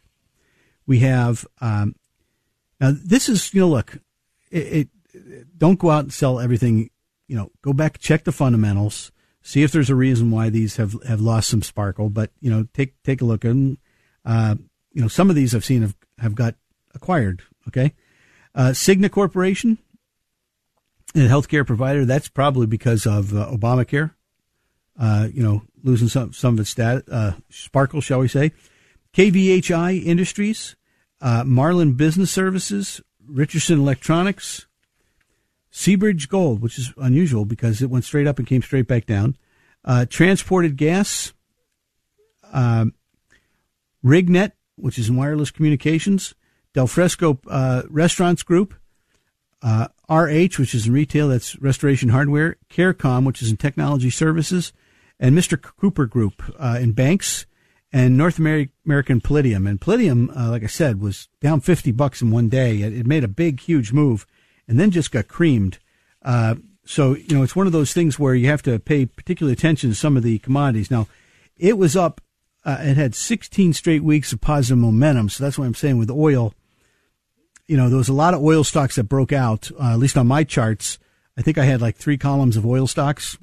we have um, now this is you know look, it, it, don't go out and sell everything. You know, go back check the fundamentals, see if there's a reason why these have have lost some sparkle. But you know, take take a look and uh, you know some of these I've seen have have got acquired. Okay, uh, Cigna Corporation, a healthcare provider. That's probably because of uh, Obamacare. Uh, you know, losing some some of its stat, uh, sparkle, shall we say? KVHI Industries, uh, Marlin Business Services, Richardson Electronics, Seabridge Gold, which is unusual because it went straight up and came straight back down. Uh, transported gas, um, Rignet, which is in wireless communications, Del Frisco uh, Restaurants Group, uh, RH, which is in retail, that's restoration hardware, CareCom, which is in technology services, and Mr. Cooper Group uh, in banks and North American Palladium. And Palladium, uh, like I said, was down 50 bucks in one day. It, it, made a big, huge move and then just got creamed. Uh, so, you know, it's one of those things where you have to pay particular attention to some of the commodities. Now, it was up, uh, it had 16 straight weeks of positive momentum. So that's what I'm saying with oil. You know, there was a lot of oil stocks that broke out, uh, at least on my charts. I think I had like three columns of oil stocks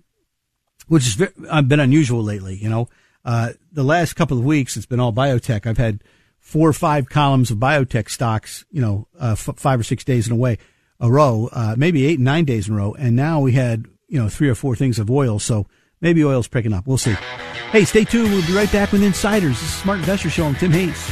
which has uh, been unusual lately. You know, uh, the last couple of weeks it's been all biotech. I've had four or five columns of biotech stocks. You know, uh, f- five or six days in a way, a row, uh, maybe eight, nine days in a row, and now we had you know three or four things of oil. So maybe oil's picking up. We'll see. Hey, stay tuned. We'll be right back with Insiders. This is Smart Investor Show. I'm Tim Hayes.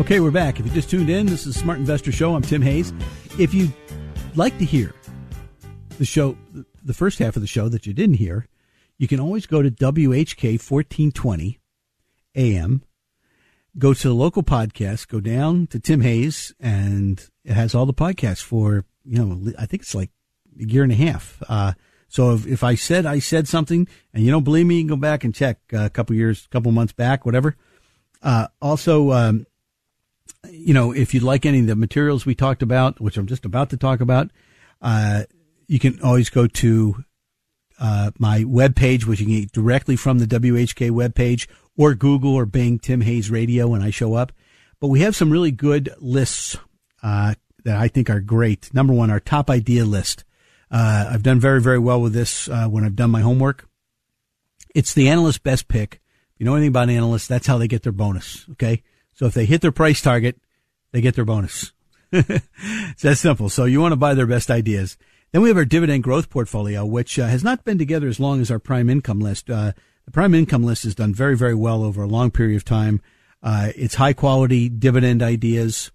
Okay, we're back. If you just tuned in, this is Smart Investor Show. I'm Tim Hayes. If you'd like to hear the show, the first half of the show that you didn't hear, you can always go to WHK 1420 AM, go to the local podcast, go down to Tim Hayes, and it has all the podcasts for, you know, I think it's like a year and a half. Uh, so if, if I said I said something and you don't believe me, you can go back and check a couple years, couple months back, whatever. Uh, also, um, you know, if you'd like any of the materials we talked about, which I'm just about to talk about, uh, you can always go to uh, my webpage, which you can get directly from the WHK webpage or Google or Bing Tim Hayes Radio when I show up. But we have some really good lists uh, that I think are great. Number one, our top idea list. Uh, I've done very, very well with this uh, when I've done my homework. It's the analyst best pick. If you know anything about analysts, that's how they get their bonus. Okay. So if they hit their price target, they get their bonus. [laughs] it's that simple. So you want to buy their best ideas. Then we have our dividend growth portfolio, which uh, has not been together as long as our prime income list. Uh, the prime income list has done very, very well over a long period of time. Uh, it's high quality dividend ideas.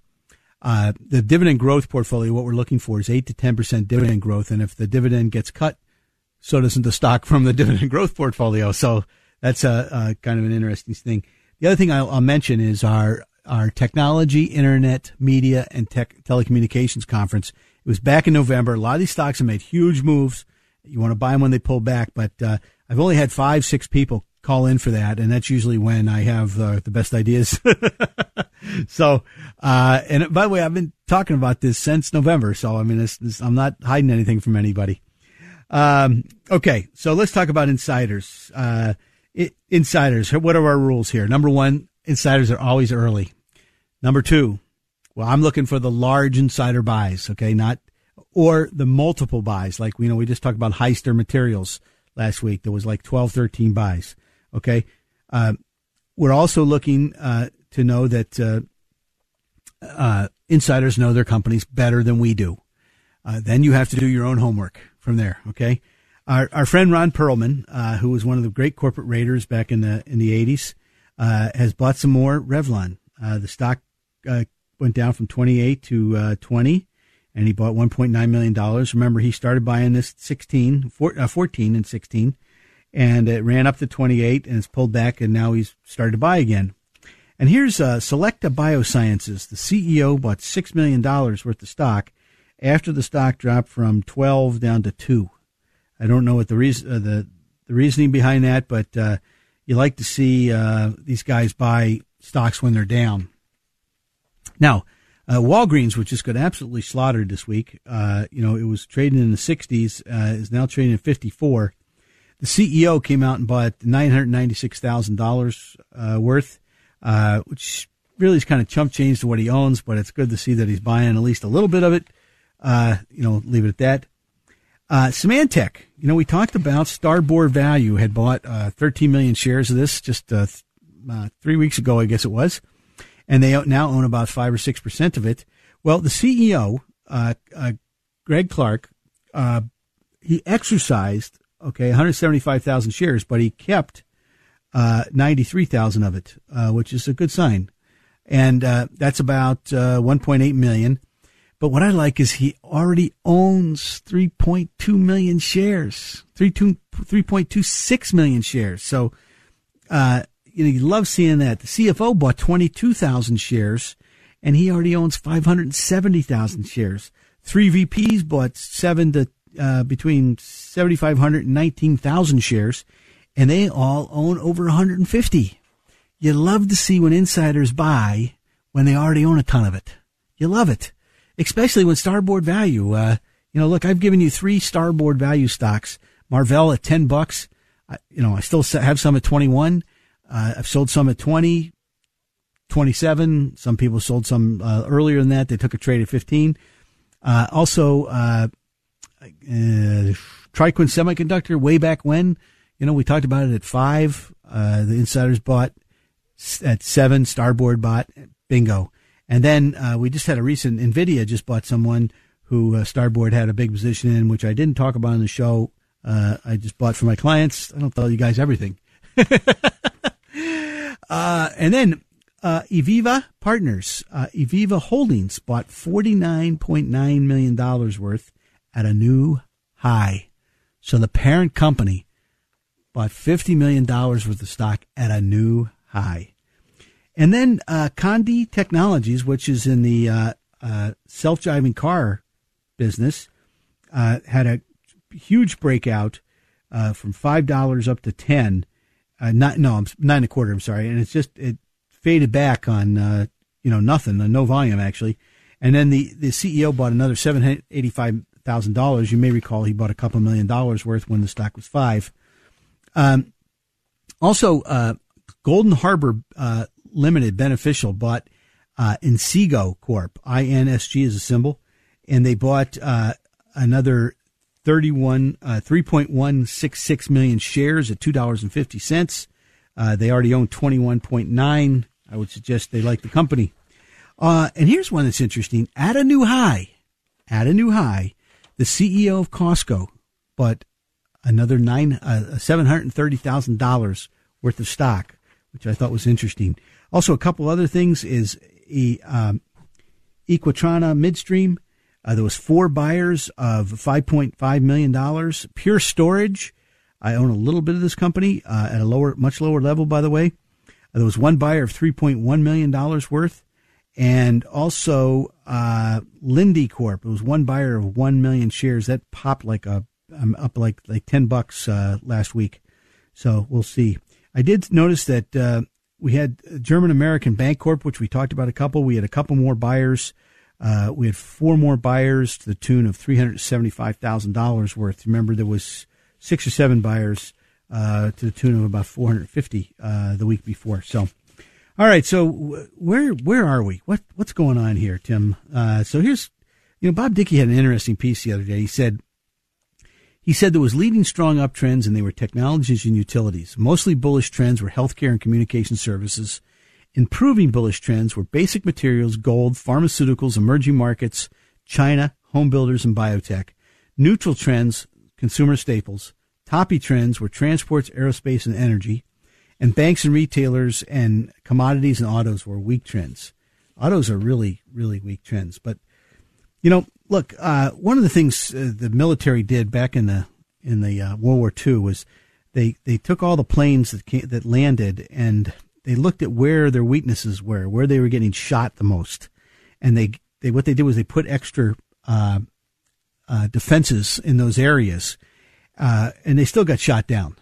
Uh, the dividend growth portfolio, what we're looking for is 8 to 10% dividend growth. And if the dividend gets cut, so doesn't the stock from the [laughs] dividend growth portfolio. So that's a, a kind of an interesting thing. The other thing I'll, I'll, mention is our, our technology, internet, media, and tech, telecommunications conference. It was back in November. A lot of these stocks have made huge moves. You want to buy them when they pull back, but uh, I've only had five, six people call in for that, and that's usually when I have uh, the best ideas. [laughs] so, uh, and by the way, I've been talking about this since November, so I mean, this, this, I'm not hiding anything from anybody. Um, okay, so let's talk about insiders. Uh, it, insiders, what are our rules here? Number one, insiders are always early. Number two, well, I'm looking for the large insider buys, okay, not or the multiple buys. Like, you know, we just talked about Heister Materials last week. There was like 12, 13 buys. Okay. Uh, we're also looking uh, to know that uh, uh insiders know their companies better than we do. Uh, then you have to do your own homework from there. Okay. Our, our friend Ron Perelman, uh, who was one of the great corporate raiders back in the in the 80s, has bought some more Revlon. the stock went down from 28 to 20 and he bought 1.9 million dollars. Remember, he started buying this 16, 14 and 16 and it ran up to 28 and it's pulled back and now he's started to buy again. And here's uh, Selecta Biosciences. The CEO bought $6 million worth of stock after the stock dropped from 12 down to 2. I don't know what the reason, uh, the, the reasoning behind that, but uh, you like to see uh, these guys buy stocks when they're down. Now, uh, Walgreens, which just got absolutely slaughtered this week, uh, you know, it was trading in the 60s, uh, is now trading at 54 the CEO came out and bought nine hundred ninety six thousand uh, dollars worth, uh, which really is kind of chump change to what he owns. But it's good to see that he's buying at least a little bit of it. Uh, you know, leave it at that. Uh, Symantec, you know, we talked about Starboard Value had bought uh, 13 million shares of this just th- three weeks ago, I guess it was, and they now own about five or six percent of it. Well, the CEO, uh, uh, Greg Clark, he exercised okay, 175,000 shares, but he kept uh, 93,000 of it, uh, which is a good sign. And uh, that's about uh, 1.8 million. But what I like is he already owns 3.2 million shares, 3.26 million shares. So, uh, you know, you love seeing that. The CFO bought 22,000 shares and he already owns 570,000 shares. Three VPs bought seven to uh, between 7,500 and 19,000 shares, and they all own over 150. You love to see when insiders buy when they already own a ton of it. You love it, especially when Starboard Value. Uh, you know, look, I've given you three Starboard Value stocks. Marvell at 10 bucks. I, you know, I still have some at 21. Uh, I've sold some at 20, 27. Some people sold some uh, earlier than that. They took a trade at 15. Uh, also, uh, uh, TriQuint Semiconductor way back when. You know, we talked about it at five. Uh, the insiders bought at seven. Starboard bought bingo. And then uh, we just had a recent Nvidia just bought someone who Starboard had a big position in, which I didn't talk about in the show. I just bought for my clients. I don't tell you guys everything. [laughs] Uh, and then uh, Eviva Partners, Eviva Holdings bought forty nine point nine million dollars worth at a new high. So the parent company bought $50 million worth of stock at a new high. And then uh, Kandi Technologies, which is in the uh, uh, self driving car business, uh, had a huge breakout uh, from $5 up to 10 uh, not no, I'm nine and a quarter. I'm sorry, and it's just it faded back on uh, you know nothing, no volume actually, and then the the CEO bought another seven eighty five thousand dollars. You may recall he bought a couple million dollars worth when the stock was five. Um, also, uh, Golden Harbor uh, Limited Beneficial bought uh, Inseego Corp. INSG is a symbol, and they bought uh, another 31, uh, 3.166 million shares at $2.50. Uh, they already own 21.9. I would suggest they like the company. Uh, and here's one that's interesting. At a new high, at a new high, the CEO of Costco bought another nine, uh, $730,000 worth of stock, which I thought was interesting. Also, a couple other things is um, Equitrans Midstream uh, there was four buyers of $5.5 million. Pure Storage. I own a little bit of this company uh, at a lower, much lower level, by the way. Uh, there was one buyer of $3.1 million worth. And also uh, Linde Corp. It was one buyer of 1 million shares. That popped like a, I'm up like, like 10 bucks uh, last week. So we'll see. I did notice that uh, we had German American Bancorp, which we talked about a couple. We had a couple more buyers uh, we had four more buyers to the tune of three hundred seventy-five thousand dollars worth. Remember, there was six or seven buyers uh, to the tune of about four hundred fifty uh, the week before. So, all right. So where where are we? What what's going on here, Tim? Uh, so here's you know Bob Dickey had an interesting piece the other day. He said he said there was leading strong uptrends and they were technologies and utilities. Mostly bullish trends were healthcare and communication services Improving bullish trends were basic materials, gold, pharmaceuticals, emerging markets, China, home builders, and biotech. Neutral trends, consumer staples. Toppy trends were transports, aerospace, and energy. And banks and retailers and commodities and autos were weak trends. Autos are really, really weak trends. But, you know, look, uh, one of the things uh, the military did back in the in the uh, World War II was they they took all the planes that came, that landed and they looked at where their weaknesses were, where they were getting shot the most, and they they what they did was they put extra uh, uh, defenses in those areas, uh, and they still got shot down.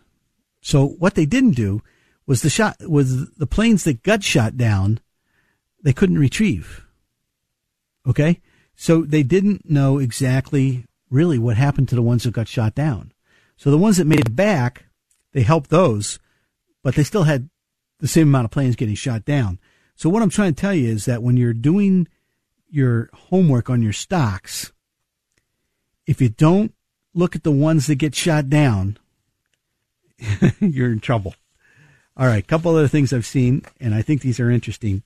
So what they didn't do was the shot was the planes that got shot down, they couldn't retrieve. Okay, so they didn't know exactly really what happened to the ones that got shot down. So the ones that made it back, they helped those, but they still had the same amount of planes getting shot down. So what I'm trying to tell you is that when you're doing your homework on your stocks, if you don't look at the ones that get shot down, [laughs] you're in trouble. All right, a couple other things I've seen, and I think these are interesting.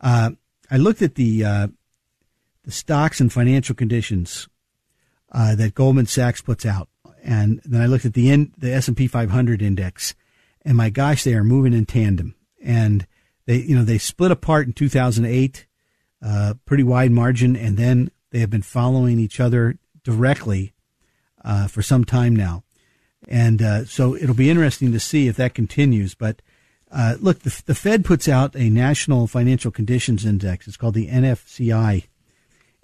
Uh, I looked at the uh, the stocks and financial conditions uh, that Goldman Sachs puts out, and then I looked at the in, the S and P 500 index, and my gosh, they are moving in tandem. And they, you know, they split apart in 2008, uh, pretty wide margin, and then they have been following each other directly uh, for some time now. And uh, so it'll be interesting to see if that continues. But uh, look, the, the Fed puts out a national financial conditions index. It's called the NFCI.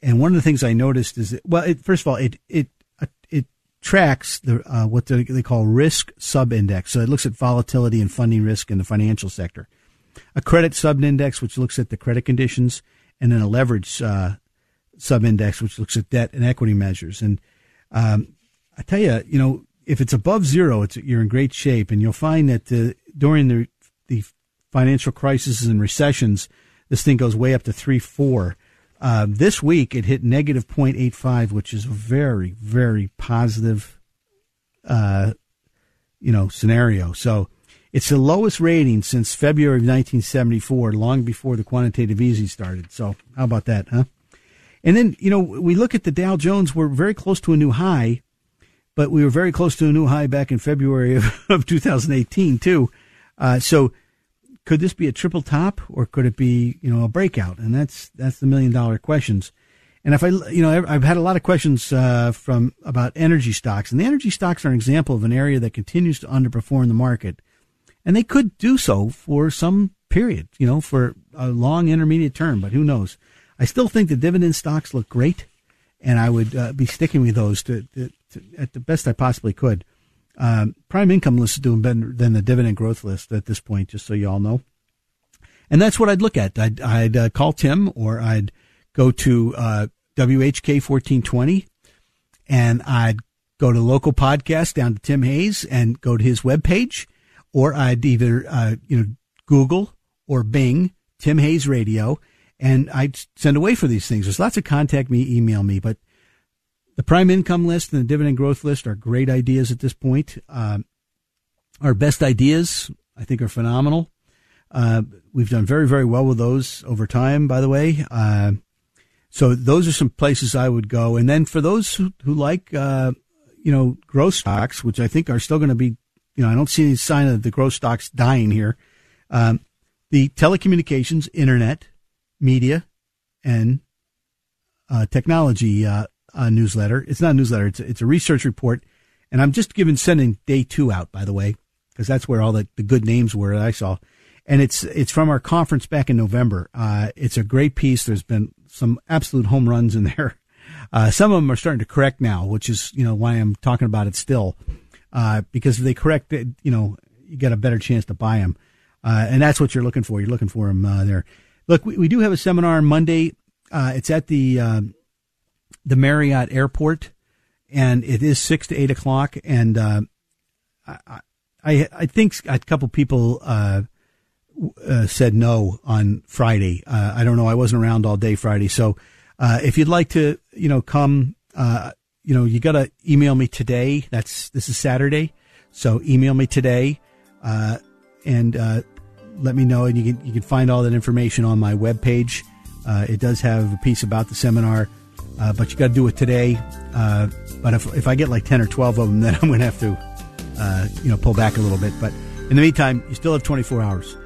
And one of the things I noticed is that, well, it, first of all, it, it tracks the uh, what they, they call risk subindex. So it looks at volatility and funding risk in the financial sector. A credit subindex, which looks at the credit conditions, and then a leverage uh, subindex, which looks at debt and equity measures. And um, I tell you, you know, if it's above zero, it's you're in great shape, and you'll find that the, during the the financial crises and recessions, this thing goes way up to three, four. Uh, this week it hit negative 0.85, which is a very, very positive, uh, you know, scenario. So it's the lowest rating since February of 1974, long before the quantitative easing started. So how about that, huh? And then, you know, we look at the Dow Jones, we're very close to a new high, but we were very close to a new high back in February [laughs] of, of 2018 too. Uh, so could this be a triple top or could it be you know a breakout? And that's that's the million dollar questions. And if I you know I've had a lot of questions uh, from about energy stocks, and the energy stocks are an example of an area that continues to underperform the market, and they could do so for some period, you know, for a long intermediate term. But who knows? I still think the dividend stocks look great, and I would uh, be sticking with those to, to, to, at the best I possibly could. Um, prime income list is doing better than the dividend growth list at this point, just so you all know. And that's what I'd look at. I'd, I'd uh, call Tim or I'd go to uh, WHK 1420 and I'd go to local podcast down to Tim Hayes and go to his webpage, or I'd either, uh, you know, Google or Bing Tim Hayes Radio, and I'd send away for these things. There's lots of contact me, email me, but the prime income list and the dividend growth list are great ideas at this point. Uh, our best ideas, I think, are phenomenal. Uh, we've done very, very well with those over time, by the way. Uh, so those are some places I would go. And then for those who, who like, uh, you know, growth stocks, which I think are still going to be, you know, I don't see any sign of the growth stocks dying here. Um, the telecommunications, internet, media, and uh, technology uh, newsletter. It's not a newsletter. It's a, it's a research report, and I'm just giving sending day two out by the way, because that's where all the, the good names were that I saw, and it's it's from our conference back in November. Uh, it's a great piece. There's been some absolute home runs in [laughs] there. Uh, some of them are starting to correct now, which is you know why I'm talking about it still, uh, because if they correct it, you know you got a better chance to buy them, uh, and that's what you're looking for. You're looking for them uh, there. Look, we, we do have a seminar on Monday. It's at the um, the Marriott Airport, and it is six to eight o'clock. And uh, I, I, I think a couple people uh, uh, said no on Friday. Uh, I don't know. I wasn't around all day Friday, so uh, if you'd like to, you know, come, uh, you know, you got to email me today. That's this is Saturday, so email me today, and let me know, and you can you can find all that information on my webpage. it does have a piece about the seminar uh, but you got to do it today. Uh, but if, if I get like 10 or 12 of them, [laughs] then I'm going to have to, uh, you know, pull back a little bit. But in the meantime, you still have 24 hours.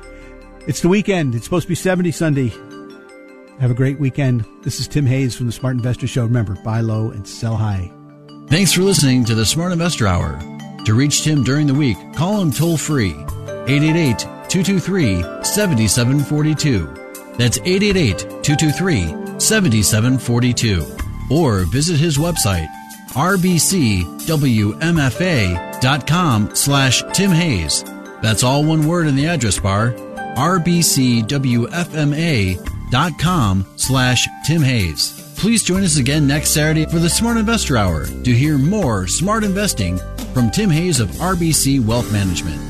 It's the weekend. It's supposed to be 70 Sunday. Have a great weekend. This is Tim Hayes from the Smart Investor Show. Remember, buy low and sell high. Thanks for listening to the Smart Investor Hour. To reach Tim during the week, call him toll free 888 223 7742. That's 888 223 7742 or visit his website rbcwmfa.com slash Tim Hayes. That's all one word in the address bar, rbcwfma.com slash Tim Hayes. Please join us again next Saturday for the Smart Investor Hour to hear more smart investing from Tim Hayes of RBC Wealth Management.